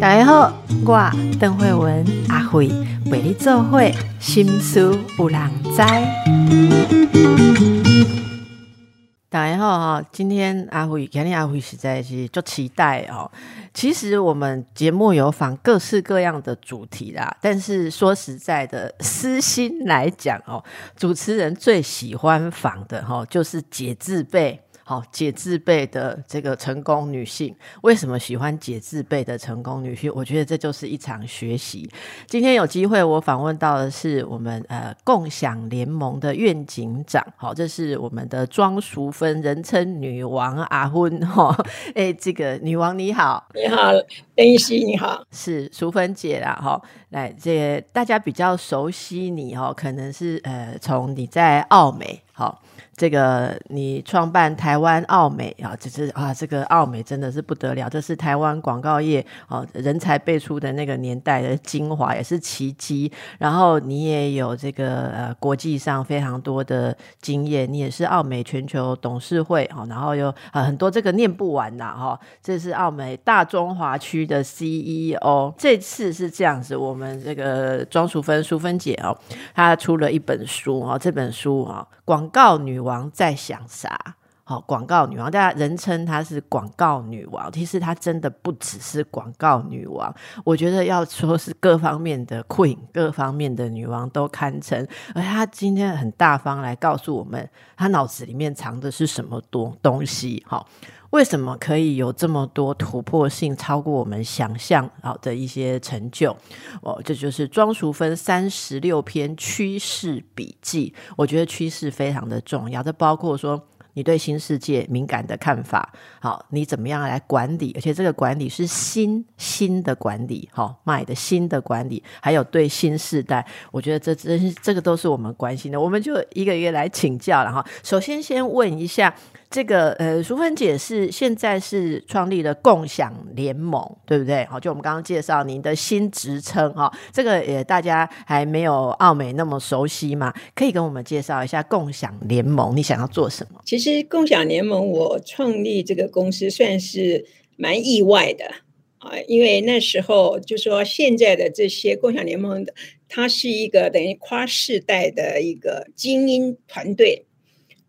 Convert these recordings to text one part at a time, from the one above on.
大家好，我邓慧文阿慧为你做会心思有人知。大家好哈，今天阿慧，今天阿慧实在是就期待哦。其实我们节目有访各式各样的主题啦，但是说实在的，私心来讲哦，主持人最喜欢访的哈，就是解字辈。好，解字辈的这个成功女性，为什么喜欢解字辈的成功女性？我觉得这就是一场学习。今天有机会，我访问到的是我们呃共享联盟的院警长。好，这是我们的庄淑芬，人称女王阿芬。哈，哎，这个女王你好，你好，邓医师你好，是淑芬姐啦。哈，来，这大家比较熟悉你哦，可能是呃从你在澳美好。这个你创办台湾奥美啊，就是啊，这个奥美真的是不得了，这是台湾广告业哦人才辈出的那个年代的精华，也是奇迹。然后你也有这个呃国际上非常多的经验，你也是奥美全球董事会哦，然后有啊很多这个念不完呐哈。这是奥美大中华区的 CEO，这次是这样子，我们这个庄淑芬淑芬姐哦，她出了一本书哦，这本书啊广告女。王在想啥？好，广告女王，大家人称她是广告女王。其实她真的不只是广告女王，我觉得要说是各方面的 queen，各方面的女王都堪称。而她今天很大方来告诉我们，她脑子里面藏的是什么东东西？好，为什么可以有这么多突破性、超过我们想象好的一些成就？哦，这就是庄淑芬三十六篇趋势笔记。我觉得趋势非常的重要，这包括说。你对新世界敏感的看法，好，你怎么样来管理？而且这个管理是新新的管理，好，买的新的管理，还有对新世代，我觉得这真是这个都是我们关心的，我们就一个一个来请教了哈。首先，先问一下。这个呃，淑芬姐是现在是创立了共享联盟，对不对？好，就我们刚刚介绍您的新职称哈，这个也大家还没有奥美那么熟悉嘛，可以跟我们介绍一下共享联盟，你想要做什么？其实共享联盟我创立这个公司算是蛮意外的啊，因为那时候就说现在的这些共享联盟的，它是一个等于跨世代的一个精英团队。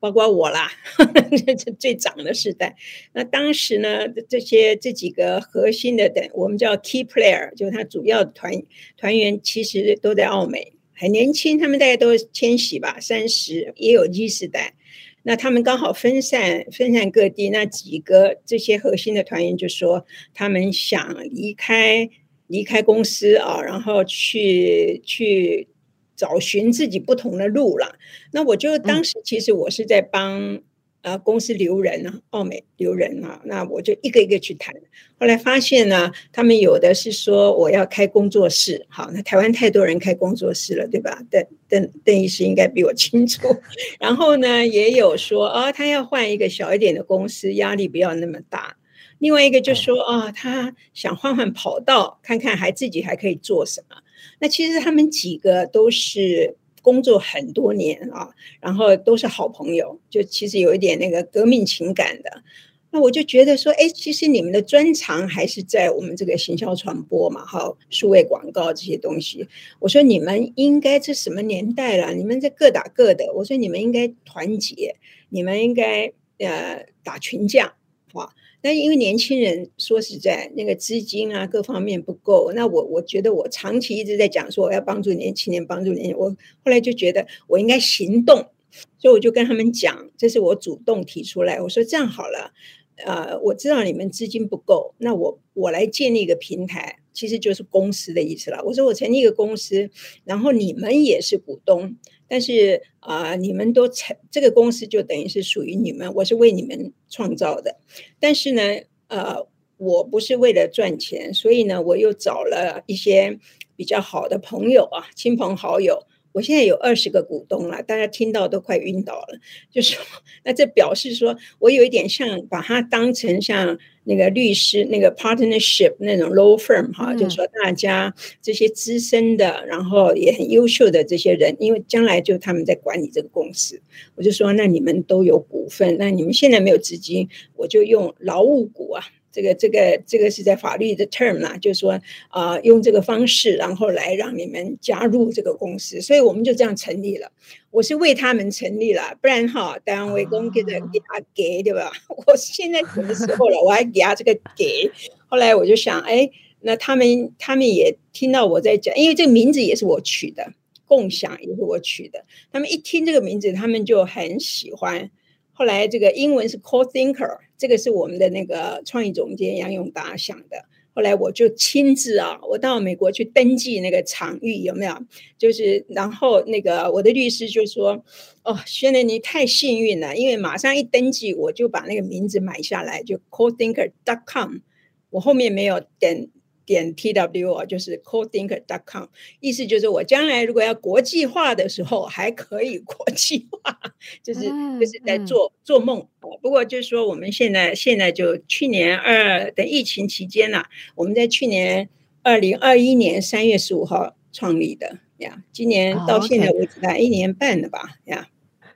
包括我啦，这最长的时代。那当时呢，这些这几个核心的等，我们叫 key player，就是他主要团团员，其实都在澳美，很年轻，他们大概都迁徙吧，三十也有 Z 时代。那他们刚好分散分散各地，那几个这些核心的团员就说，他们想离开离开公司啊，然后去去。找寻自己不同的路了。那我就当时其实我是在帮呃公司留人啊，澳美留人啊。那我就一个一个去谈。后来发现呢，他们有的是说我要开工作室，好，那台湾太多人开工作室了，对吧？邓邓邓医师应该比我清楚。然后呢，也有说啊，他要换一个小一点的公司，压力不要那么大。另外一个就说啊，他想换换跑道，看看还自己还可以做什么。那其实他们几个都是工作很多年啊，然后都是好朋友，就其实有一点那个革命情感的。那我就觉得说，哎，其实你们的专长还是在我们这个行销传播嘛，哈，数位广告这些东西。我说你们应该这什么年代了？你们在各打各的。我说你们应该团结，你们应该呃打群架，啊。那因为年轻人说实在，那个资金啊各方面不够。那我我觉得我长期一直在讲说我要帮助年轻人，帮助年轻人。我后来就觉得我应该行动，所以我就跟他们讲，这是我主动提出来。我说这样好了，呃，我知道你们资金不够，那我我来建立一个平台，其实就是公司的意思了。我说我成立一个公司，然后你们也是股东。但是啊，你们都成这个公司就等于是属于你们，我是为你们创造的。但是呢，呃，我不是为了赚钱，所以呢，我又找了一些比较好的朋友啊，亲朋好友，我现在有二十个股东了，大家听到都快晕倒了。就说那这表示说我有一点像把它当成像那个律师那个 partnership 那种 law firm 哈，就是说大家这些资深的，然后也很优秀的这些人，因为将来就他们在管理这个公司，我就说那你们都有股份，那你们现在没有资金，我就用劳务股啊。这个这个这个是在法律的 term 啦，就是说啊，用这个方式，然后来让你们加入这个公司，所以我们就这样成立了。我是为他们成立了，不然哈，单位工给的给他给对吧？我现在什么时候了，我还给他这个给。后来我就想，哎，那他们他们也听到我在讲，因为这个名字也是我取的，共享也是我取的。他们一听这个名字，他们就很喜欢。后来这个英文是 Core Thinker，这个是我们的那个创意总监杨永达想的。后来我就亲自啊，我到美国去登记那个场域有没有？就是然后那个我的律师就说：“哦，轩仁你太幸运了，因为马上一登记，我就把那个名字买下来，就 coldthinker.com 我后面没有等。”点 t w 啊，就是 codethinker.com，意思就是我将来如果要国际化的时候，还可以国际化，就是就是在做做梦。不过就是说，我们现在现在就去年二的疫情期间呢，我们在去年二零二一年三月十五号创立的呀，今年到现在为止大概一年半了吧呀，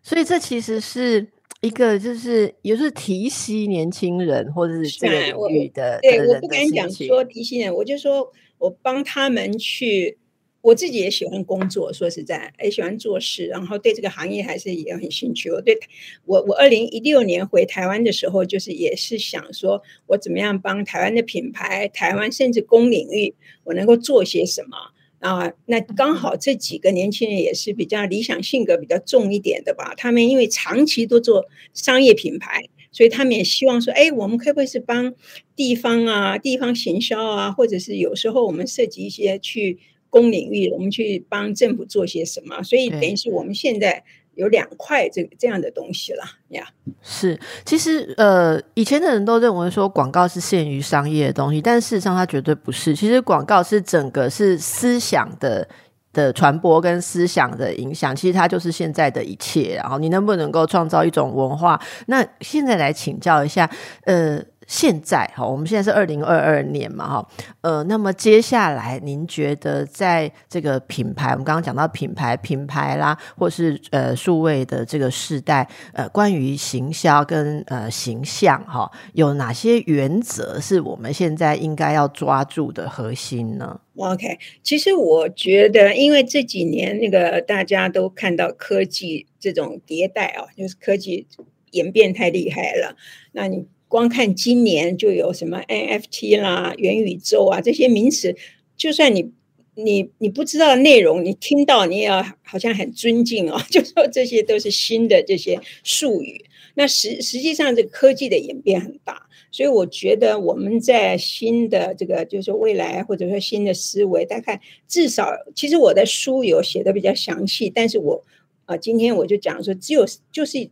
所以这其实是。一个就是也是提携年轻人，或者是这个领域的对，我不敢讲说提携人，我就说我帮他们去，我自己也喜欢工作，说实在也喜欢做事，然后对这个行业还是也很兴趣。我对我我二零一六年回台湾的时候，就是也是想说我怎么样帮台湾的品牌，台湾甚至公领域，我能够做些什么。啊，那刚好这几个年轻人也是比较理想性格比较重一点的吧。他们因为长期都做商业品牌，所以他们也希望说，哎，我们可不可以是帮地方啊、地方行销啊，或者是有时候我们涉及一些去公领域，我们去帮政府做些什么？所以等于是我们现在。有两块这这样的东西了呀，是其实呃，以前的人都认为说广告是限于商业的东西，但事实上它绝对不是。其实广告是整个是思想的的传播跟思想的影响，其实它就是现在的一切。然后你能不能够创造一种文化？那现在来请教一下，呃。现在哈，我们现在是二零二二年嘛哈，呃，那么接下来您觉得在这个品牌，我们刚刚讲到品牌、品牌啦，或是呃数位的这个时代，呃，关于行销跟呃形象哈，有哪些原则是我们现在应该要抓住的核心呢？OK，其实我觉得，因为这几年那个大家都看到科技这种迭代啊，就是科技演变太厉害了，那你。光看今年就有什么 NFT 啦、元宇宙啊这些名词，就算你你你不知道内容，你听到你也要好像很尊敬哦，就说这些都是新的这些术语。那实实际上这个科技的演变很大，所以我觉得我们在新的这个就是未来或者说新的思维，大概至少其实我的书有写的比较详细，但是我啊今天我就讲说只有就是。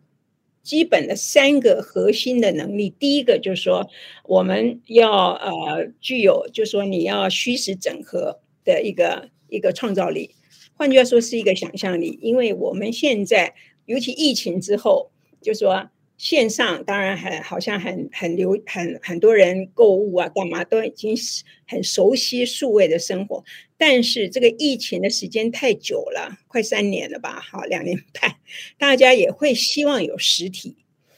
基本的三个核心的能力，第一个就是说，我们要呃具有，就是说你要虚实整合的一个一个创造力，换句话说是一个想象力，因为我们现在尤其疫情之后，就是说。线上当然很好像很很流很很多人购物啊，干嘛都已经很熟悉数位的生活。但是这个疫情的时间太久了，快三年了吧？好，两年半，大家也会希望有实体，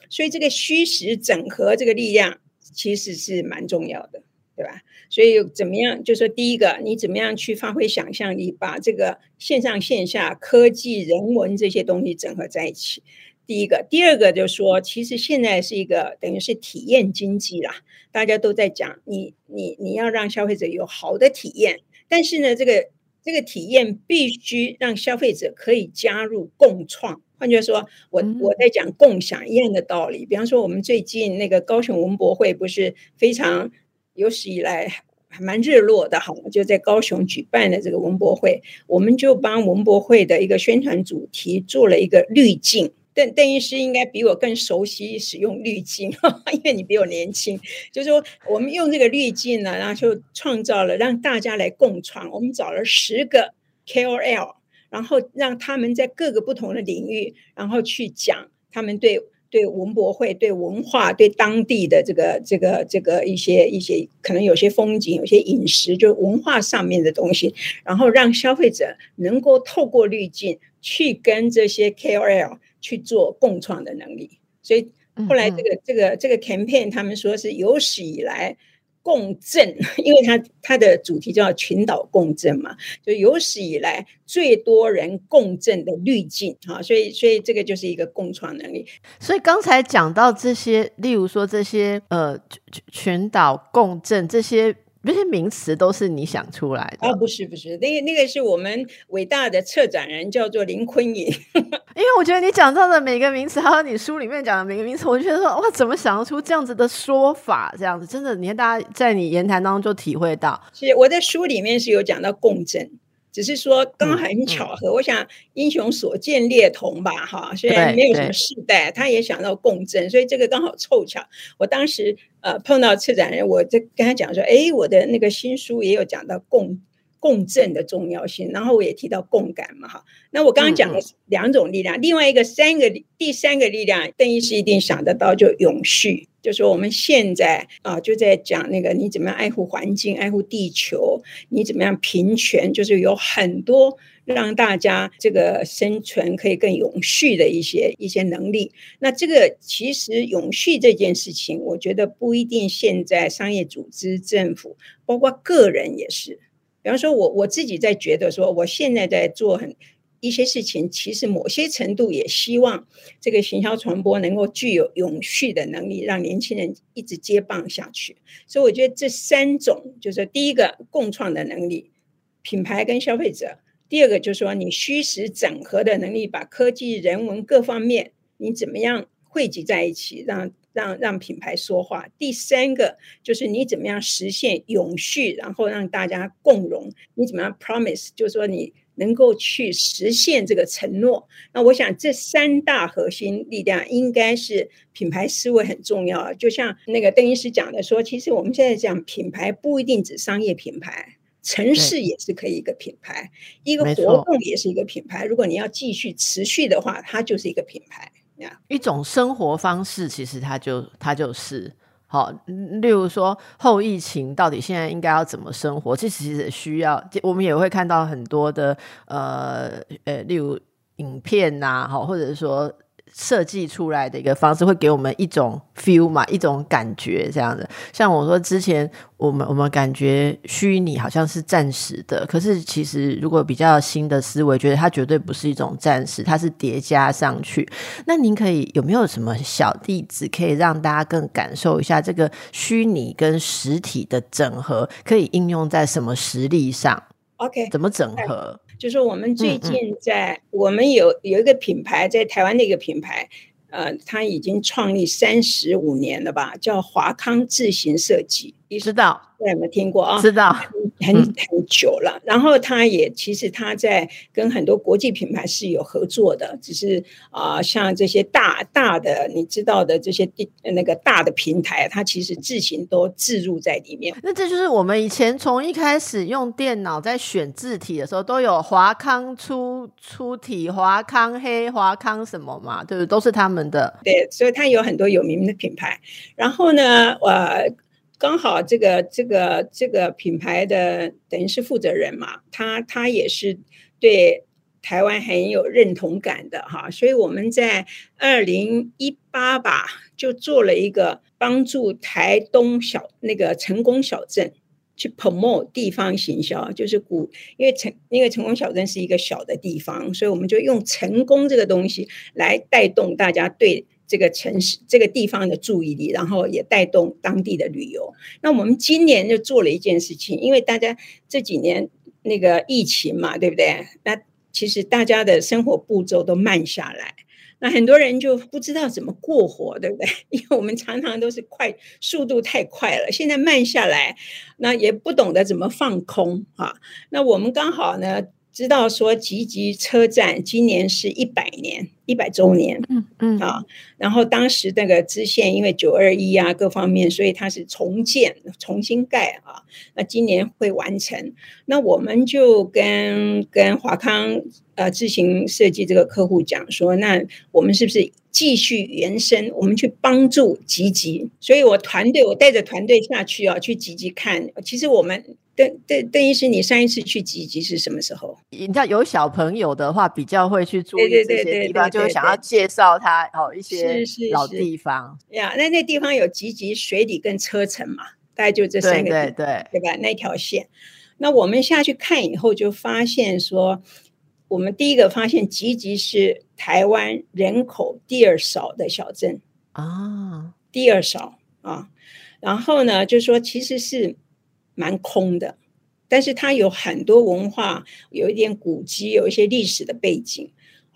所以这个虚实整合这个力量其实是蛮重要的，对吧？所以怎么样？就说第一个，你怎么样去发挥想象力，把这个线上线下科技人文这些东西整合在一起。第一个，第二个就是说，其实现在是一个等于是体验经济啦，大家都在讲，你你你要让消费者有好的体验，但是呢，这个这个体验必须让消费者可以加入共创。换句话说，我我在讲共享一样的道理。比方说，我们最近那个高雄文博会不是非常有史以来还蛮热络的，哈，就在高雄举办的这个文博会，我们就帮文博会的一个宣传主题做了一个滤镜。邓邓医师应该比我更熟悉使用滤镜，因为你比我年轻。就是说，我们用这个滤镜呢，然后就创造了让大家来共创。我们找了十个 KOL，然后让他们在各个不同的领域，然后去讲他们对对文博会、对文化、对当地的这个这个这个一些一些可能有些风景、有些饮食，就文化上面的东西，然后让消费者能够透过滤镜去跟这些 KOL 去做共创的能力。所以后来这个这个这个 campaign，他们说是有史以来。共振，因为它它的主题叫群岛共振嘛，就有史以来最多人共振的滤镜哈，所以所以这个就是一个共创能力。所以刚才讲到这些，例如说这些呃群岛共振这些。这些名词都是你想出来的啊？不是不是，那个那个是我们伟大的策展人叫做林坤颖。因为我觉得你讲到的每个名词，还有你书里面讲的每个名词，我就觉得说哇，怎么想得出这样子的说法？这样子真的，你看大家在你言谈当中就体会到。是我在书里面是有讲到共振。只是说刚好很巧合，我想英雄所见略同吧，哈，虽然没有什么世代，他也想到共振，所以这个刚好凑巧。我当时呃碰到策展人，我就跟他讲说，哎，我的那个新书也有讲到共共振的重要性，然后我也提到共感嘛，哈。那我刚刚讲了两种力量，另外一个三个第三个力量，邓医师一定想得到，就永续。就说我们现在啊，就在讲那个你怎么样爱护环境、爱护地球，你怎么样平权，就是有很多让大家这个生存可以更永续的一些一些能力。那这个其实永续这件事情，我觉得不一定现在商业组织、政府，包括个人也是。比方说，我我自己在觉得说，我现在在做很。一些事情其实某些程度也希望这个行销传播能够具有永续的能力，让年轻人一直接棒下去。所以我觉得这三种就是第一个共创的能力，品牌跟消费者；第二个就是说你虚实整合的能力，把科技、人文各方面你怎么样汇集在一起，让让让品牌说话；第三个就是你怎么样实现永续，然后让大家共荣。你怎么样 promise，就是说你。能够去实现这个承诺，那我想这三大核心力量应该是品牌思维很重要。就像那个邓医师讲的说，其实我们现在讲品牌不一定指商业品牌，城市也是可以一个品牌，一个活动也是一个品牌。如果你要继续持续的话，它就是一个品牌呀。一种生活方式，其实它就它就是。好，例如说后疫情到底现在应该要怎么生活？这其实需要，我们也会看到很多的呃呃，例如影片呐，好，或者说。设计出来的一个方式会给我们一种 feel 嘛，一种感觉这样的。像我说之前，我们我们感觉虚拟好像是暂时的，可是其实如果比较新的思维，觉得它绝对不是一种暂时，它是叠加上去。那您可以有没有什么小例子，可以让大家更感受一下这个虚拟跟实体的整合，可以应用在什么实力上？OK，怎么整合？就是我们最近在，我们有有一个品牌在台湾的一个品牌，呃，它已经创立三十五年了吧，叫华康自行设计。你知道？有没有听过啊？知道，很很久了。然后他也其实他在跟很多国际品牌是有合作的，只是啊，像这些大大的你知道的这些地那个大的平台，它其实自行都置入在里面。那这就是我们以前从一开始用电脑在选字体的时候，都有华康出出体、华康黑、华康什么嘛，对不对？都是他们的。对，所以它有很多有名的品牌。然后呢，呃。刚好这个这个这个品牌的等于是负责人嘛，他他也是对台湾很有认同感的哈，所以我们在二零一八吧就做了一个帮助台东小那个成功小镇去 promote 地方行销，就是鼓，因为成因为成功小镇是一个小的地方，所以我们就用成功这个东西来带动大家对。这个城市、这个地方的注意力，然后也带动当地的旅游。那我们今年就做了一件事情，因为大家这几年那个疫情嘛，对不对？那其实大家的生活步骤都慢下来，那很多人就不知道怎么过活，对不对？因为我们常常都是快，速度太快了，现在慢下来，那也不懂得怎么放空啊。那我们刚好呢。知道说吉吉车站今年是一百年一百周年，嗯嗯啊，然后当时那个支线因为九二一啊各方面，所以它是重建重新盖啊，那今年会完成。那我们就跟跟华康呃自行设计这个客户讲说，那我们是不是继续延伸，我们去帮助吉吉？所以我团队我带着团队下去啊，去吉吉看，其实我们。邓邓邓医师，你上一次去吉吉是什么时候？你知道有小朋友的话，比较会去注意这些地方，就会想要介绍他哦一些老地方呀。那那地方有吉吉水里跟车城嘛，大概就这三个对对对吧？那条线。那我们下去看以后，就发现说，我们第一个发现吉吉是台湾人口第二少的小镇啊，第二少啊。然后呢，就说其实是。蛮空的，但是它有很多文化，有一点古迹，有一些历史的背景。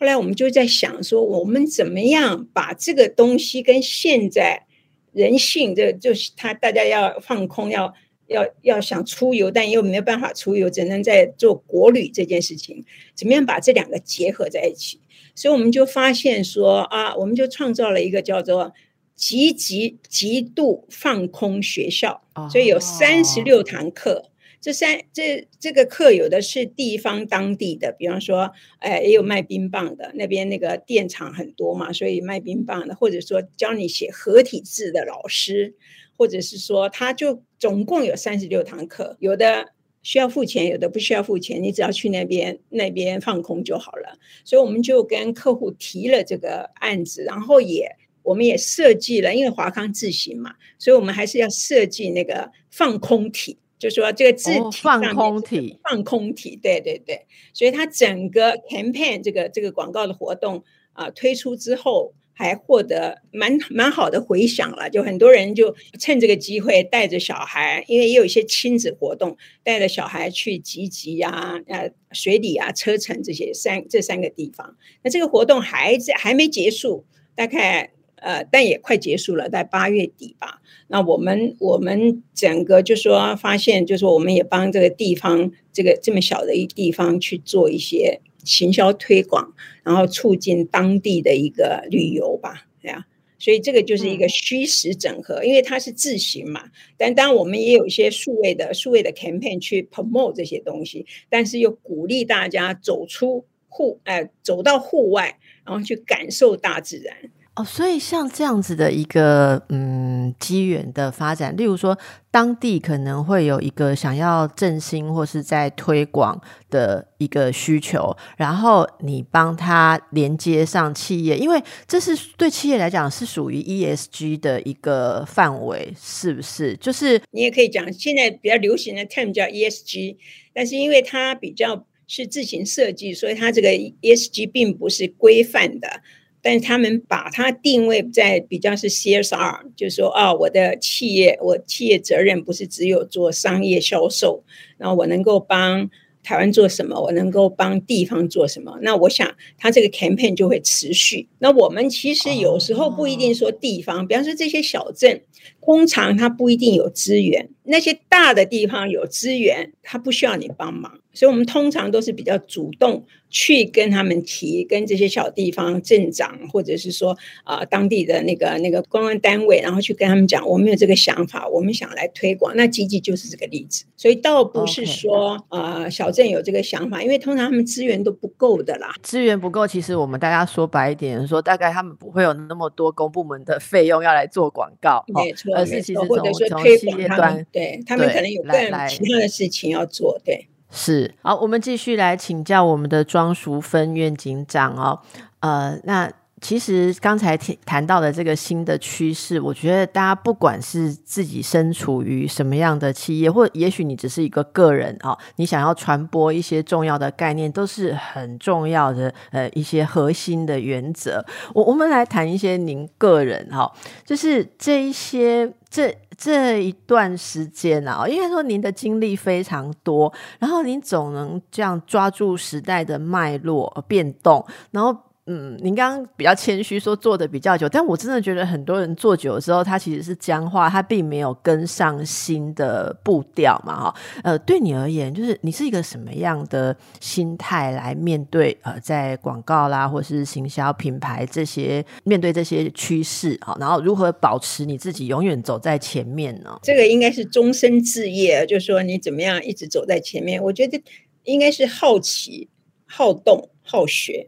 后来我们就在想说，我们怎么样把这个东西跟现在人性，这就是他大家要放空，要要要想出游，但又没有办法出游，只能在做国旅这件事情，怎么样把这两个结合在一起？所以我们就发现说啊，我们就创造了一个叫做。极极极度放空学校，所以有三十六堂课。这三这这个课有的是地方当地的，比方说，哎，也有卖冰棒的，那边那个电厂很多嘛，所以卖冰棒的，或者说教你写合体字的老师，或者是说，他就总共有三十六堂课，有的需要付钱，有的不需要付钱，你只要去那边那边放空就好了。所以我们就跟客户提了这个案子，然后也。我们也设计了，因为华康字形嘛，所以我们还是要设计那个放空体，就说这个字体放空体，放空体，对对对。所以它整个 campaign 这个这个广告的活动啊推出之后，还获得蛮蛮好的回响了，就很多人就趁这个机会带着小孩，因为也有一些亲子活动，带着小孩去集集啊、呃水里啊、车城这些三这三个地方。那这个活动还在还没结束，大概。呃，但也快结束了，在八月底吧。那我们我们整个就说发现，就是我们也帮这个地方，这个这么小的一地方去做一些行销推广，然后促进当地的一个旅游吧，对呀。所以这个就是一个虚实整合，因为它是自行嘛。但当然我们也有一些数位的数位的 campaign 去 promote 这些东西，但是又鼓励大家走出户，哎，走到户外，然后去感受大自然。哦，所以像这样子的一个嗯机缘的发展，例如说当地可能会有一个想要振兴或是在推广的一个需求，然后你帮他连接上企业，因为这是对企业来讲是属于 ESG 的一个范围，是不是？就是你也可以讲，现在比较流行的 term 叫 ESG，但是因为它比较是自行设计，所以它这个 ESG 并不是规范的。但是他们把它定位在比较是 CSR，就是说啊，我的企业，我企业责任不是只有做商业销售，然后我能够帮台湾做什么，我能够帮地方做什么。那我想，它这个 campaign 就会持续。那我们其实有时候不一定说地方，比方说这些小镇，通常它不一定有资源，那些大的地方有资源，它不需要你帮忙。所以，我们通常都是比较主动去跟他们提，跟这些小地方镇长，或者是说啊当地的那个那个公安单位，然后去跟他们讲，我们有这个想法，我们想来推广。那吉吉就是这个例子。所以，倒不是说啊小镇有这个想法，因为通常他们资源都不够的啦。资源不够，其实我们大家说白一点，说大概他们不会有那么多公部门的费用要来做广告，没错，而是其实或者说推广他们，对他们可能有更其他的事情要做，对。是好，我们继续来请教我们的庄淑芬院警长哦。呃，那其实刚才谈谈到的这个新的趋势，我觉得大家不管是自己身处于什么样的企业，或也许你只是一个个人哦，你想要传播一些重要的概念，都是很重要的呃一些核心的原则。我我们来谈一些您个人哈，就是这一些这。这一段时间啊，应该说您的经历非常多，然后您总能这样抓住时代的脉络变动，然后嗯，您刚刚比较谦虚说做的比较久，但我真的觉得很多人做久了之后，他其实是僵化，他并没有跟上新的步调嘛，哈。呃，对你而言，就是你是一个什么样的心态来面对呃，在广告啦，或是行销品牌这些面对这些趋势啊，然后如何保持你自己永远走在前面呢？这个应该是终身置业，就是说你怎么样一直走在前面。我觉得应该是好奇、好动、好学。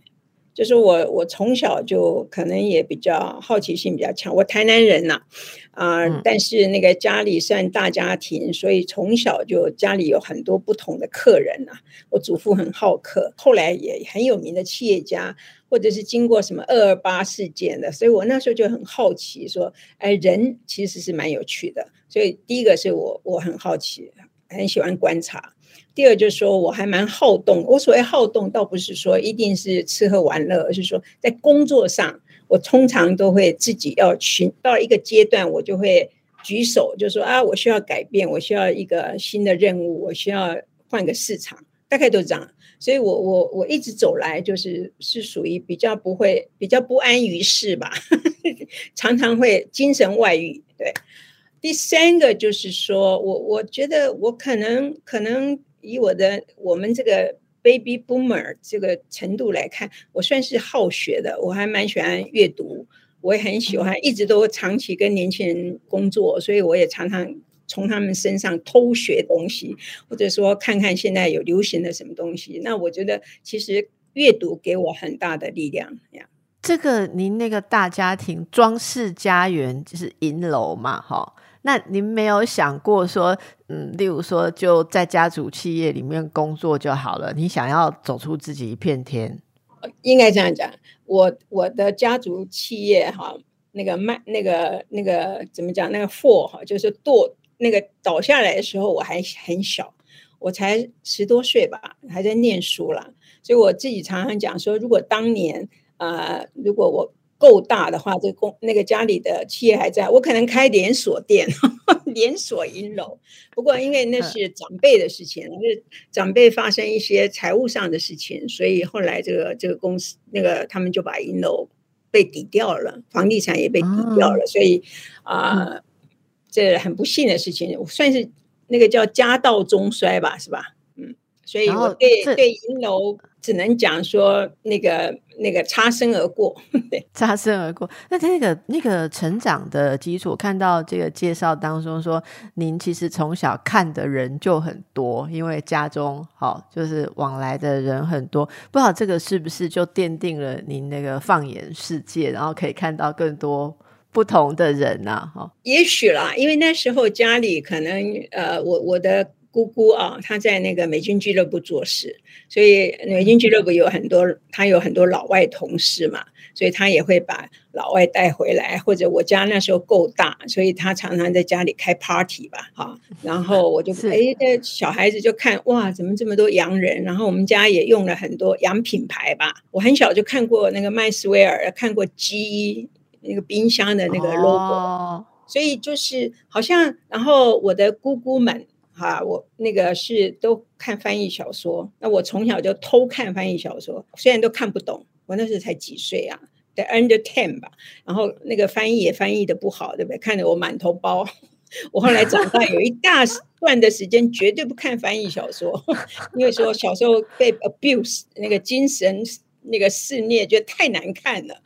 就是我，我从小就可能也比较好奇心比较强。我台南人呐，啊，但是那个家里算大家庭，所以从小就家里有很多不同的客人呐。我祖父很好客，后来也很有名的企业家，或者是经过什么二二八事件的，所以我那时候就很好奇，说，哎，人其实是蛮有趣的。所以第一个是我，我很好奇，很喜欢观察。第二就是说，我还蛮好动。我所谓好动，倒不是说一定是吃喝玩乐，而是说在工作上，我通常都会自己要寻到一个阶段，我就会举手，就说啊，我需要改变，我需要一个新的任务，我需要换个市场，大概都是这样。所以我我我一直走来，就是是属于比较不会、比较不安于世吧，常常会精神外遇。对，第三个就是说我我觉得我可能可能。以我的我们这个 baby boomer 这个程度来看，我算是好学的，我还蛮喜欢阅读，我也很喜欢，一直都长期跟年轻人工作，所以我也常常从他们身上偷学东西，或者说看看现在有流行的什么东西。那我觉得其实阅读给我很大的力量呀。这个您那个大家庭装饰家园就是银楼嘛，哈。那您没有想过说，嗯，例如说就在家族企业里面工作就好了？你想要走出自己一片天？应该这样讲，我我的家族企业哈，那个卖那个那个怎么讲？那个货哈，就是堕那个倒下来的时候，我还很小，我才十多岁吧，还在念书啦。所以我自己常常讲说，如果当年呃，如果我。够大的话，这公那个家里的企业还在，我可能开连锁店，连锁银楼。不过因为那是长辈的事情，是长辈发生一些财务上的事情，所以后来这个这个公司那个他们就把银楼被抵掉了，房地产也被抵掉了，所以啊，这很不幸的事情，算是那个叫家道中衰吧，是吧？嗯，所以我对对银楼。只能讲说那个那个擦身而过，对擦身而过。那那个那个成长的基础，看到这个介绍当中说，您其实从小看的人就很多，因为家中好就是往来的人很多。不知道这个是不是就奠定了您那个放眼世界，然后可以看到更多不同的人呢？哈，也许啦，因为那时候家里可能呃，我我的。姑姑啊，她在那个美军俱乐部做事，所以美军俱乐部有很多，她有很多老外同事嘛，所以她也会把老外带回来。或者我家那时候够大，所以她常常在家里开 party 吧，哈。然后我就 哎，这小孩子就看哇，怎么这么多洋人？然后我们家也用了很多洋品牌吧。我很小就看过那个麦斯威尔，看过 G 那个冰箱的那个 logo，所以就是好像，然后我的姑姑们。哈，我那个是都看翻译小说，那我从小就偷看翻译小说，虽然都看不懂，我那时候才几岁啊，在 under ten 吧，然后那个翻译也翻译的不好，对不对？看得我满头包。我后来长大有一大段的时间绝对不看翻译小说，因为说小时候被 abuse 那个精神那个肆虐，觉得太难看了。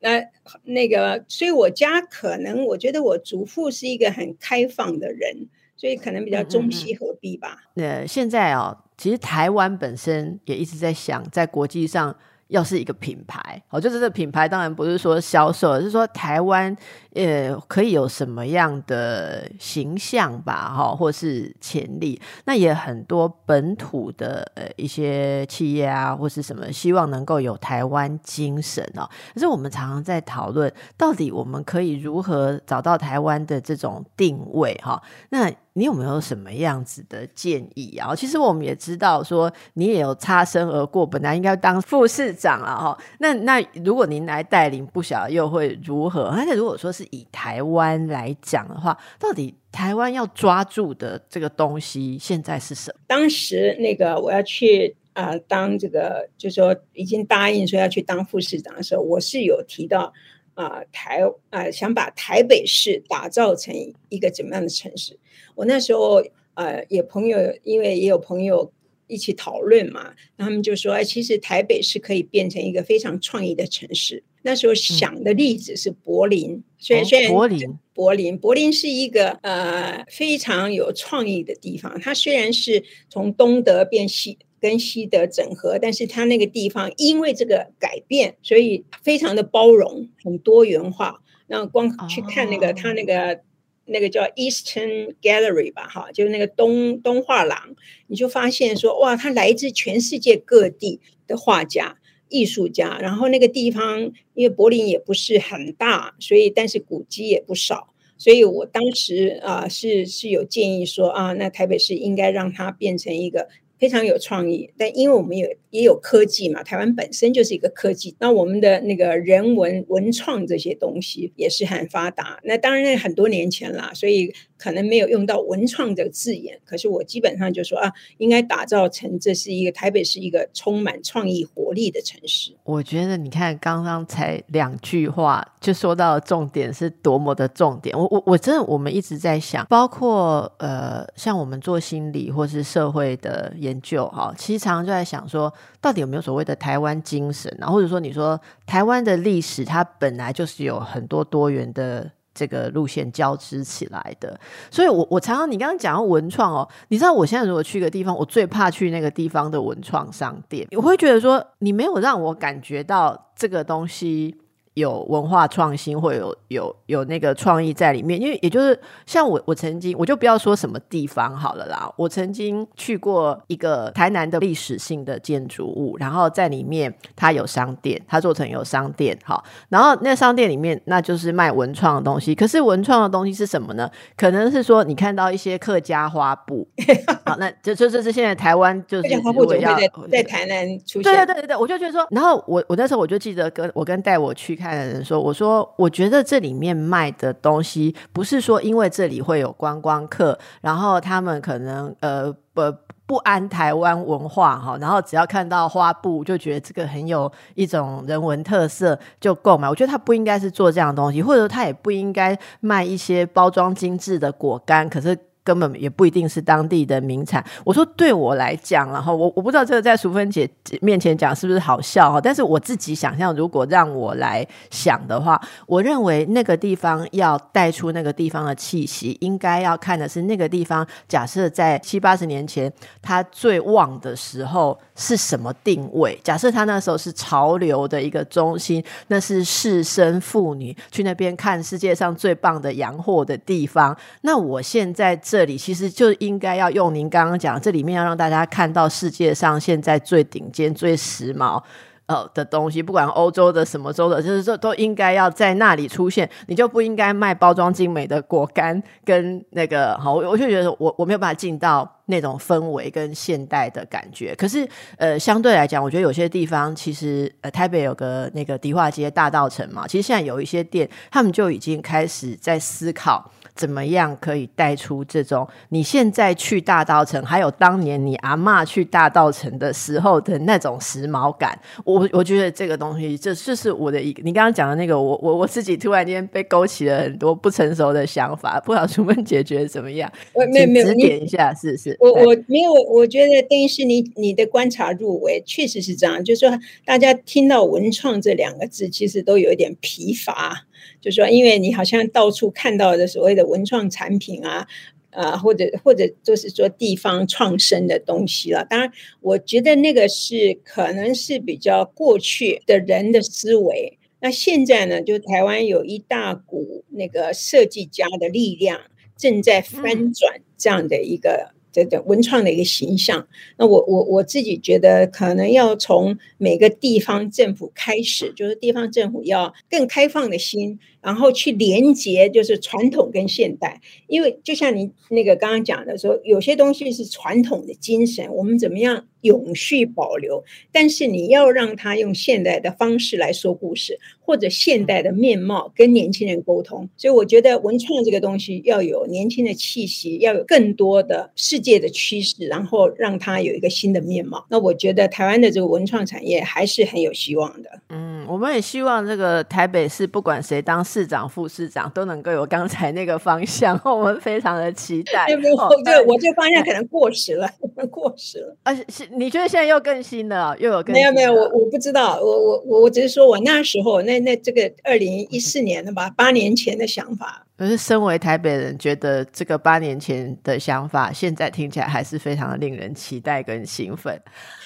那那个，所以我家可能我觉得我祖父是一个很开放的人。所以可能比较中西合璧吧。呃，现在哦，其实台湾本身也一直在想，在国际上。要是一个品牌，哦，就是这个品牌当然不是说销售，而是说台湾呃可以有什么样的形象吧，哈，或是潜力。那也很多本土的呃一些企业啊，或是什么，希望能够有台湾精神哦。可是我们常常在讨论，到底我们可以如何找到台湾的这种定位，哈？那你有没有什么样子的建议啊？其实我们也知道，说你也有擦身而过，本来应该当副市长了哈。那那如果您来带领，不晓得又会如何？而且如果说是以台湾来讲的话，到底台湾要抓住的这个东西现在是什么？当时那个我要去啊当这个，就说已经答应说要去当副市长的时候，我是有提到啊台啊想把台北市打造成一个怎么样的城市。我那时候呃也朋友，因为也有朋友一起讨论嘛，他们就说，哎，其实台北是可以变成一个非常创意的城市。那时候想的例子是柏林，虽然虽然柏林柏林柏林是一个呃非常有创意的地方，它虽然是从东德变西跟西德整合，但是它那个地方因为这个改变，所以非常的包容，很多元化。那光去看那个它那个那个叫 Eastern Gallery 吧，哈，就是那个东东画廊，你就发现说哇，它来自全世界各地的画家。艺术家，然后那个地方，因为柏林也不是很大，所以但是古迹也不少，所以我当时啊是是有建议说啊，那台北市应该让它变成一个。非常有创意，但因为我们有也有科技嘛，台湾本身就是一个科技，那我们的那个人文文创这些东西也是很发达。那当然那很多年前啦，所以可能没有用到文创这个字眼。可是我基本上就说啊，应该打造成这是一个台北是一个充满创意活力的城市。我觉得你看刚刚才两句话就说到重点是多么的重点。我我我真的我们一直在想，包括呃像我们做心理或是社会的研。研究哈，其实常常就在想说，到底有没有所谓的台湾精神啊？或者说，你说台湾的历史，它本来就是有很多多元的这个路线交织起来的。所以，我我常常你刚刚讲到文创哦，你知道我现在如果去一个地方，我最怕去那个地方的文创商店，我会觉得说，你没有让我感觉到这个东西。有文化创新，或有有有那个创意在里面，因为也就是像我，我曾经我就不要说什么地方好了啦，我曾经去过一个台南的历史性的建筑物，然后在里面它有商店，它做成有商店，好，然后那商店里面那就是卖文创的东西，可是文创的东西是什么呢？可能是说你看到一些客家花布，好，那就就这是现在台湾就是花布会在在台南出现，对对对对对，我就觉得说，然后我我那时候我就记得跟我跟带我去。看的人说：“我说，我觉得这里面卖的东西，不是说因为这里会有观光客，然后他们可能呃不不安台湾文化哈，然后只要看到花布就觉得这个很有一种人文特色就购买。我觉得他不应该是做这样的东西，或者说他也不应该卖一些包装精致的果干。可是。”根本也不一定是当地的名产。我说对我来讲，然后我我不知道这个在淑芬姐面前讲是不是好笑哈，但是我自己想象，如果让我来想的话，我认为那个地方要带出那个地方的气息，应该要看的是那个地方。假设在七八十年前，它最旺的时候是什么定位？假设它那时候是潮流的一个中心，那是士绅妇女去那边看世界上最棒的洋货的地方。那我现在。这里其实就应该要用您刚刚讲，这里面要让大家看到世界上现在最顶尖、最时髦呃的东西，不管欧洲的什么州的，就是说都应该要在那里出现。你就不应该卖包装精美的果干跟那个好，我就觉得我我没有办法进到那种氛围跟现代的感觉。可是呃，相对来讲，我觉得有些地方其实呃，台北有个那个迪化街大道城嘛，其实现在有一些店，他们就已经开始在思考。怎么样可以带出这种你现在去大道城，还有当年你阿妈去大道城的时候的那种时髦感？我我觉得这个东西，这这是我的一个。你刚刚讲的那个，我我我自己突然间被勾起了很多不成熟的想法，不知道楚芬姐觉得怎么样？我没有没有指点一下，是是。我我没有，我觉得邓医师，你你的观察入围确实是这样，就是说大家听到文创这两个字，其实都有一点疲乏。就说，因为你好像到处看到的所谓的文创产品啊，啊，或者或者就是说地方创生的东西了。当然，我觉得那个是可能是比较过去的人的思维。那现在呢，就台湾有一大股那个设计家的力量正在翻转这样的一个。这个文创的一个形象，那我我我自己觉得，可能要从每个地方政府开始，就是地方政府要更开放的心。然后去连接，就是传统跟现代，因为就像你那个刚刚讲的说，有些东西是传统的精神，我们怎么样永续保留？但是你要让他用现代的方式来说故事，或者现代的面貌跟年轻人沟通。所以我觉得文创这个东西要有年轻的气息，要有更多的世界的趋势，然后让它有一个新的面貌。那我觉得台湾的这个文创产业还是很有希望的。嗯，我们也希望这个台北市不管谁当市长、副市长，都能够有刚才那个方向，我们非常的期待。对，我这我这方向可能过时了，过时了。而且是你觉得现在又更新了，又有更没有没有，我我不知道，我我我我只是说我那时候那那这个二零一四年的吧，八年前的想法。可是身为台北人，觉得这个八年前的想法，现在听起来还是非常的令人期待跟兴奋。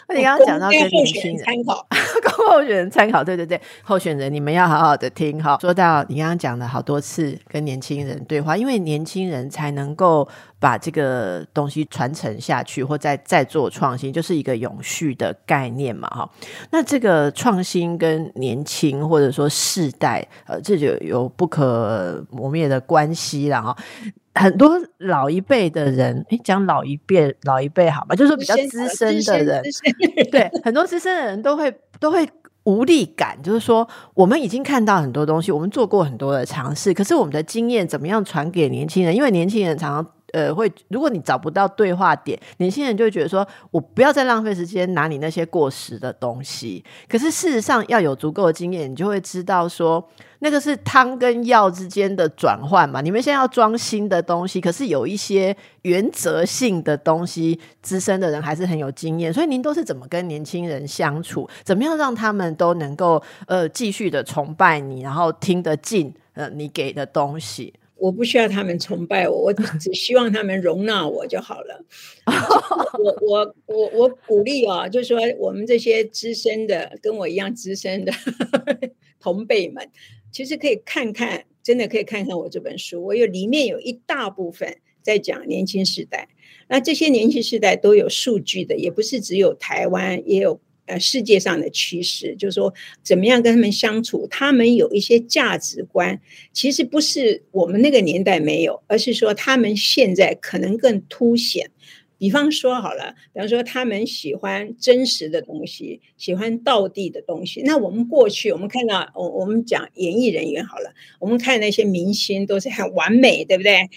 那你刚刚讲到跟年轻人参考，跟候选人参考，对对对，候选人你们要好好的听哈。说到你刚刚讲的好多次跟年轻人对话，因为年轻人才能够把这个东西传承下去，或再再做创新，就是一个永续的概念嘛哈。那这个创新跟年轻或者说世代，呃，这就有不可磨灭的关系了哈。很多老一辈的人，哎，讲老一辈，老一辈好吧，就是说比较资深的人，对，很多资深的人都会都会无力感，就是说我们已经看到很多东西，我们做过很多的尝试，可是我们的经验怎么样传给年轻人？因为年轻人常常。呃，会如果你找不到对话点，年轻人就会觉得说，我不要再浪费时间拿你那些过时的东西。可是事实上，要有足够的经验，你就会知道说，那个是汤跟药之间的转换嘛。你们现在要装新的东西，可是有一些原则性的东西，资深的人还是很有经验。所以您都是怎么跟年轻人相处？怎么样让他们都能够呃继续的崇拜你，然后听得进呃你给的东西？我不需要他们崇拜我，我只希望他们容纳我就好了。我我我我鼓励啊，就是说我们这些资深的，跟我一样资深的 同辈们，其实可以看看，真的可以看看我这本书。我有里面有一大部分在讲年轻时代，那这些年轻时代都有数据的，也不是只有台湾，也有。呃，世界上的趋势就是说，怎么样跟他们相处？他们有一些价值观，其实不是我们那个年代没有，而是说他们现在可能更凸显。比方说好了，比方说他们喜欢真实的东西，喜欢道地的东西。那我们过去我们看到，我我们讲演艺人员好了，我们看那些明星都是很完美，对不对？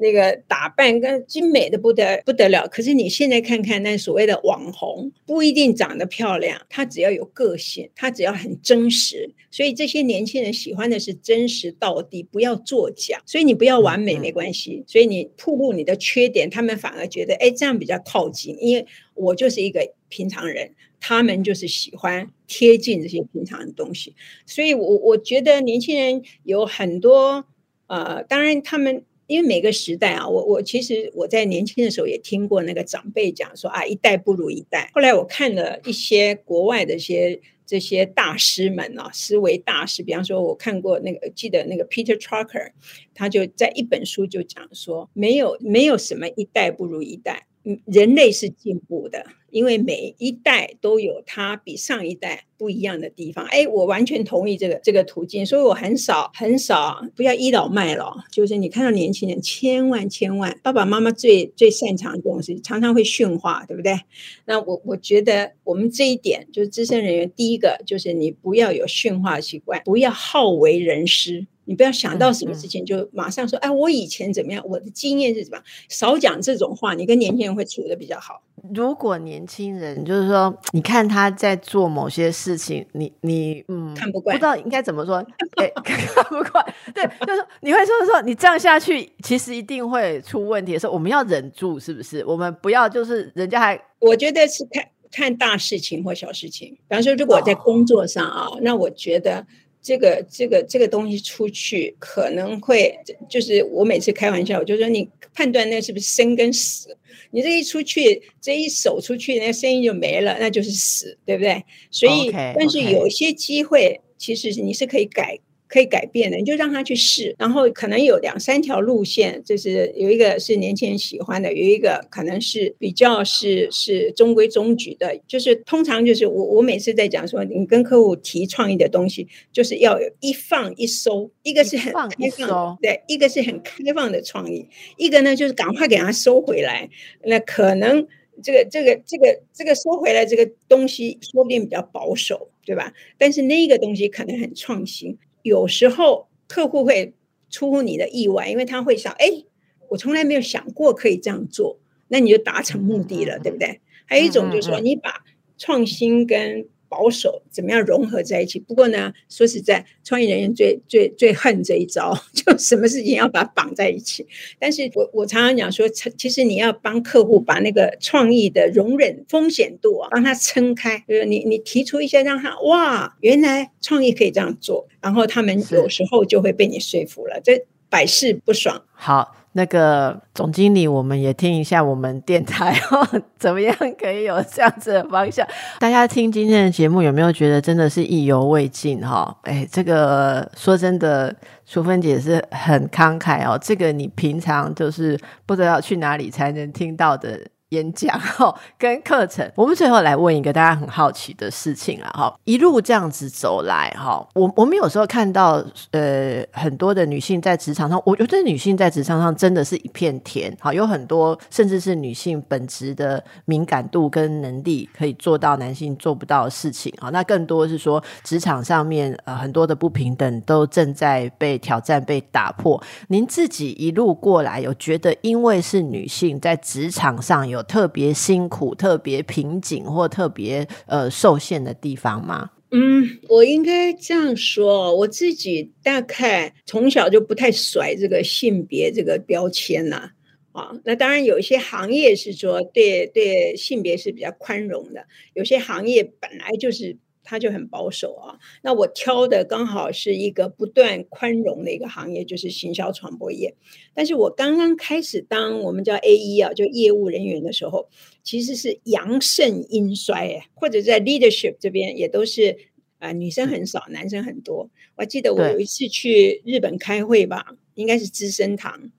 那个打扮跟精美的不得不得了，可是你现在看看那所谓的网红，不一定长得漂亮，他只要有个性，他只要很真实，所以这些年轻人喜欢的是真实到底，不要作假。所以你不要完美没关系，所以你暴露你的缺点，他们反而觉得哎这样比较靠近，因为我就是一个平常人，他们就是喜欢贴近这些平常的东西。所以我我觉得年轻人有很多呃，当然他们。因为每个时代啊，我我其实我在年轻的时候也听过那个长辈讲说啊，一代不如一代。后来我看了一些国外的一些这些大师们啊，思维大师，比方说我看过那个，记得那个 Peter Trucker，他就在一本书就讲说，没有没有什么一代不如一代。人类是进步的，因为每一代都有它比上一代不一样的地方。哎，我完全同意这个这个途径，所以我很少很少不要倚老卖老。就是你看到年轻人，千万千万，爸爸妈妈最最擅长这种事，常常会训话，对不对？那我我觉得我们这一点就是资深人员，第一个就是你不要有训话习惯，不要好为人师。你不要想到什么事情就马上说，哎，我以前怎么样？我的经验是怎么样？少讲这种话，你跟年轻人会处的比较好。如果年轻人就是说，你看他在做某些事情，你你嗯看不惯，不知道应该怎么说，哎，看不惯。对，就是你会说说，你这样下去，其实一定会出问题的时候，我们要忍住，是不是？我们不要就是人家还，我觉得是看看大事情或小事情。比方说，如果在工作上啊，那我觉得。这个这个这个东西出去可能会，就是我每次开玩笑，我就说你判断那是不是生跟死，你这一出去，这一手出去，那生意就没了，那就是死，对不对？所以，但是有一些机会，其实你是可以改。可以改变的，你就让他去试，然后可能有两三条路线，就是有一个是年轻人喜欢的，有一个可能是比较是是中规中矩的，就是通常就是我我每次在讲说，你跟客户提创意的东西，就是要有一放一收，一个是很开放，对，一个是很开放的创意，一个呢就是赶快给他收回来，那可能这个这个这个这个收回来这个东西说不定比较保守，对吧？但是那个东西可能很创新。有时候客户会出乎你的意外，因为他会想：哎，我从来没有想过可以这样做。那你就达成目的了，对不对？还有一种就是说，你把创新跟保守怎么样融合在一起？不过呢，说实在，创意人员最最最恨这一招，就什么事情要把它绑在一起。但是我我常常讲说，其实你要帮客户把那个创意的容忍风险度啊，帮他撑开。就是你你提出一些让他哇，原来创意可以这样做，然后他们有时候就会被你说服了，这百试不爽。好。那个总经理，我们也听一下我们电台 哦，怎么样可以有这样子的方向？大家听今天的节目有没有觉得真的是意犹未尽哈？哎，这个说真的，淑芬姐是很慷慨哦。这个你平常就是不知道去哪里才能听到的。演讲哈，跟课程，我们最后来问一个大家很好奇的事情啊哈，一路这样子走来哈，我我们有时候看到呃很多的女性在职场上，我觉得女性在职场上真的是一片天，好有很多甚至是女性本职的敏感度跟能力可以做到男性做不到的事情啊，那更多是说职场上面呃很多的不平等都正在被挑战被打破。您自己一路过来有觉得因为是女性在职场上有特别辛苦、特别瓶颈或特别呃受限的地方吗？嗯，我应该这样说，我自己大概从小就不太甩这个性别这个标签呐。啊，那当然有一些行业是说对对性别是比较宽容的，有些行业本来就是。他就很保守啊，那我挑的刚好是一个不断宽容的一个行业，就是行销传播业。但是我刚刚开始当我们叫 A E 啊，就业务人员的时候，其实是阳盛阴衰哎，或者在 leadership 这边也都是啊，女生很少，男生很多。我还记得我有一次去日本开会吧，应该是资生堂，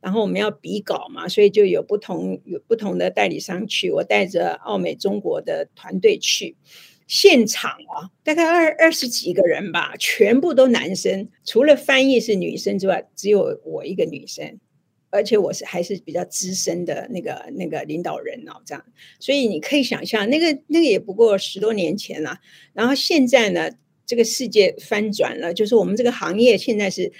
然后我们要比稿嘛，所以就有不同有不同的代理商去，我带着澳美中国的团队去。现场啊，大概二二十几个人吧，全部都男生，除了翻译是女生之外，只有我一个女生，而且我是还是比较资深的那个那个领导人哦，这样，所以你可以想象，那个那个也不过十多年前了，然后现在呢，这个世界翻转了，就是我们这个行业现在是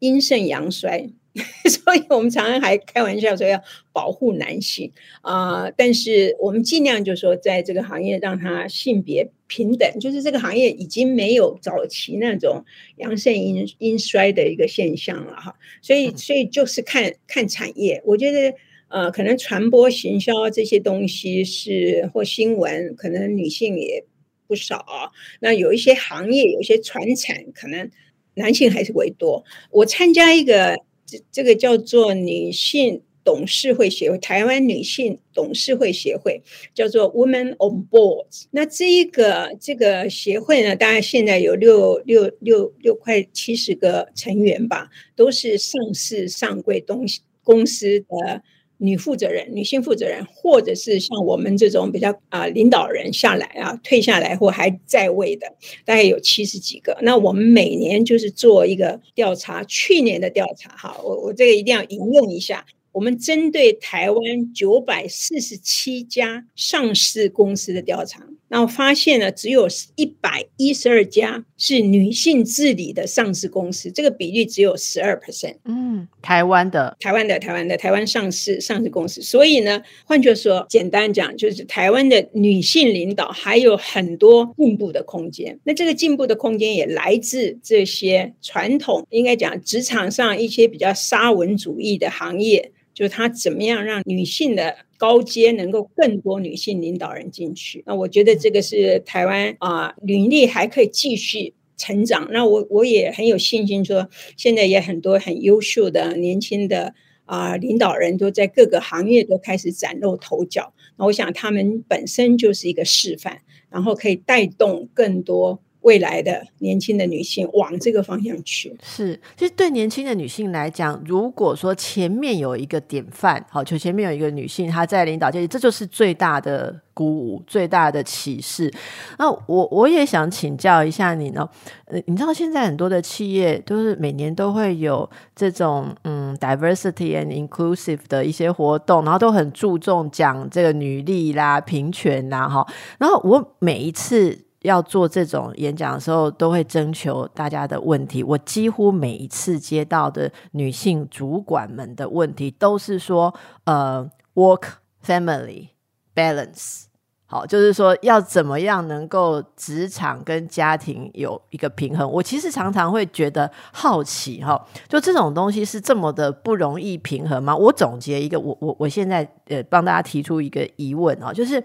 阴盛阳衰。所以我们常常还开玩笑说要保护男性啊，但是我们尽量就说在这个行业让他性别平等，就是这个行业已经没有早期那种阳盛阴阴衰的一个现象了哈。所以，所以就是看看产业，我觉得呃，可能传播行销这些东西是或新闻，可能女性也不少。那有一些行业，有一些传产，可能男性还是为多。我参加一个。这这个叫做女性董事会协会，台湾女性董事会协会叫做 Women on Boards。那这一个这个协会呢，大概现在有六六六六块七十个成员吧，都是上市上柜东公司的。女负责人、女性负责人，或者是像我们这种比较啊领导人下来啊退下来或还在位的，大概有七十几个。那我们每年就是做一个调查，去年的调查哈，我我这个一定要引用一下。我们针对台湾九百四十七家上市公司的调查，然后发现呢，只有一百一十二家是女性治理的上市公司，这个比例只有十二 percent。嗯，台湾的，台湾的，台湾的，台湾上市上市公司。所以呢，换句话说，简单讲，就是台湾的女性领导还有很多进步的空间。那这个进步的空间也来自这些传统，应该讲职场上一些比较沙文主义的行业。就是他怎么样让女性的高阶能够更多女性领导人进去？那我觉得这个是台湾啊，履历还可以继续成长。那我我也很有信心说，现在也很多很优秀的年轻的啊领导人都在各个行业都开始崭露头角。那我想他们本身就是一个示范，然后可以带动更多。未来的年轻的女性往这个方向去，是其实对年轻的女性来讲，如果说前面有一个典范，好，就前面有一个女性她在领导阶级，这就是最大的鼓舞，最大的启示。那我我也想请教一下你呢，呃，你知道现在很多的企业都是每年都会有这种嗯 diversity and inclusive 的一些活动，然后都很注重讲这个女力啦、平权啦，哈，然后我每一次。要做这种演讲的时候，都会征求大家的问题。我几乎每一次接到的女性主管们的问题，都是说：呃，work family balance。好，就是说要怎么样能够职场跟家庭有一个平衡。我其实常常会觉得好奇哈，就这种东西是这么的不容易平衡吗？我总结一个，我我我现在呃帮大家提出一个疑问啊，就是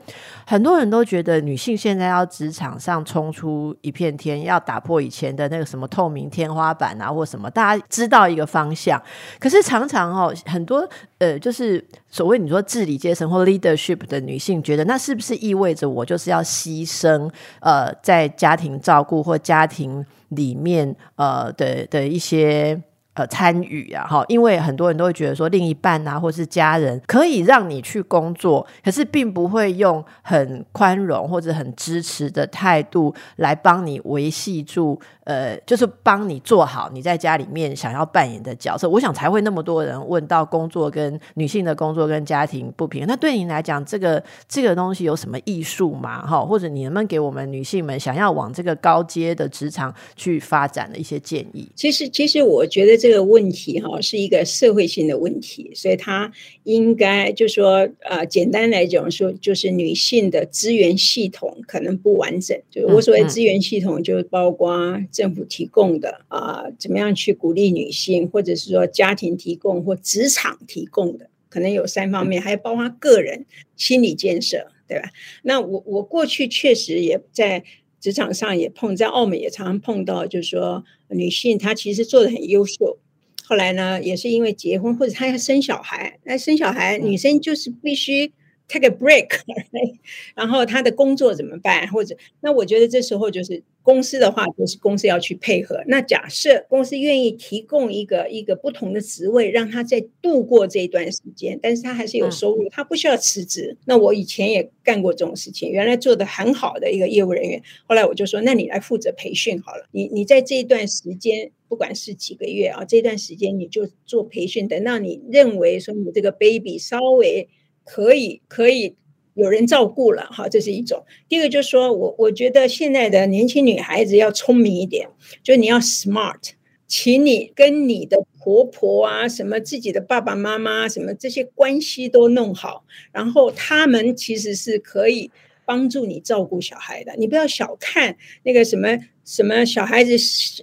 很多人都觉得女性现在要职场上冲出一片天，要打破以前的那个什么透明天花板啊，或什么，大家知道一个方向，可是常常哦很多呃就是。所谓你说治理阶层或 leadership 的女性，觉得那是不是意味着我就是要牺牲呃，在家庭照顾或家庭里面呃的的一些。呃，参与啊，哈，因为很多人都会觉得说，另一半啊，或是家人可以让你去工作，可是并不会用很宽容或者很支持的态度来帮你维系住，呃，就是帮你做好你在家里面想要扮演的角色。我想才会那么多人问到工作跟女性的工作跟家庭不平。那对你来讲，这个这个东西有什么艺术吗？哈，或者你能不能给我们女性们想要往这个高阶的职场去发展的一些建议？其实，其实我觉得这。这个问题哈是一个社会性的问题，所以它应该就说呃，简单来讲说，就是女性的资源系统可能不完整。就我所谓资源系统，就包括政府提供的啊，怎么样去鼓励女性，或者是说家庭提供或职场提供的，可能有三方面，还包括个人心理建设，对吧？那我我过去确实也在。职场上也碰，在澳门也常常碰到，就是说女性她其实做的很优秀，后来呢，也是因为结婚或者她要生小孩，那生小孩女生就是必须。Take a break，然后他的工作怎么办？或者那我觉得这时候就是公司的话，就是公司要去配合。那假设公司愿意提供一个一个不同的职位，让他在度过这一段时间，但是他还是有收入，他不需要辞职。那我以前也干过这种事情，原来做的很好的一个业务人员，后来我就说，那你来负责培训好了。你你在这一段时间，不管是几个月啊，这段时间你就做培训，等到你认为说你这个 baby 稍微。可以可以有人照顾了哈，这是一种。第二个就是说我我觉得现在的年轻女孩子要聪明一点，就你要 smart，请你跟你的婆婆啊，什么自己的爸爸妈妈，什么这些关系都弄好，然后他们其实是可以帮助你照顾小孩的，你不要小看那个什么。什么小孩子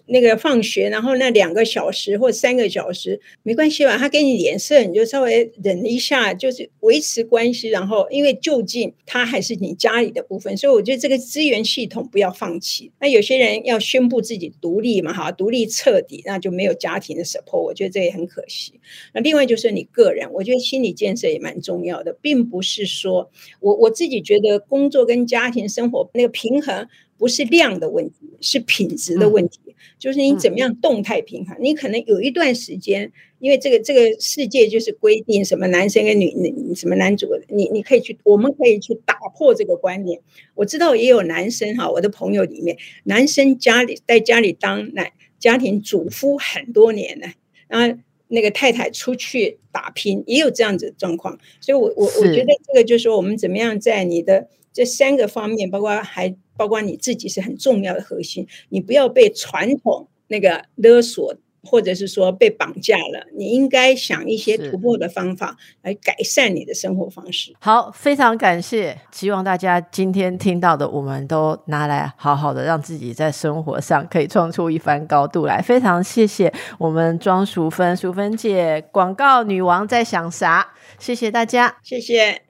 那个放学，然后那两个小时或三个小时没关系吧？他给你脸色，你就稍微忍一下，就是维持关系。然后因为就近，他还是你家里的部分，所以我觉得这个资源系统不要放弃。那有些人要宣布自己独立嘛，哈，独立彻底，那就没有家庭的 support，我觉得这也很可惜。那另外就是你个人，我觉得心理建设也蛮重要的，并不是说我我自己觉得工作跟家庭生活那个平衡。不是量的问题，是品质的问题。就是你怎么样动态平衡？你可能有一段时间，因为这个这个世界就是规定什么男生跟女什么男主，你你可以去，我们可以去打破这个观念。我知道也有男生哈，我的朋友里面，男生家里在家里当男家庭主夫很多年了，然后那个太太出去打拼，也有这样子的状况。所以，我我我觉得这个就是说，我们怎么样在你的这三个方面，包括还。包括你自己是很重要的核心，你不要被传统那个勒索，或者是说被绑架了。你应该想一些突破的方法来改善你的生活方式。好，非常感谢，希望大家今天听到的，我们都拿来好好的，让自己在生活上可以创出一番高度来。非常谢谢我们庄淑芬，淑芬姐，广告女王在想啥？谢谢大家，谢谢。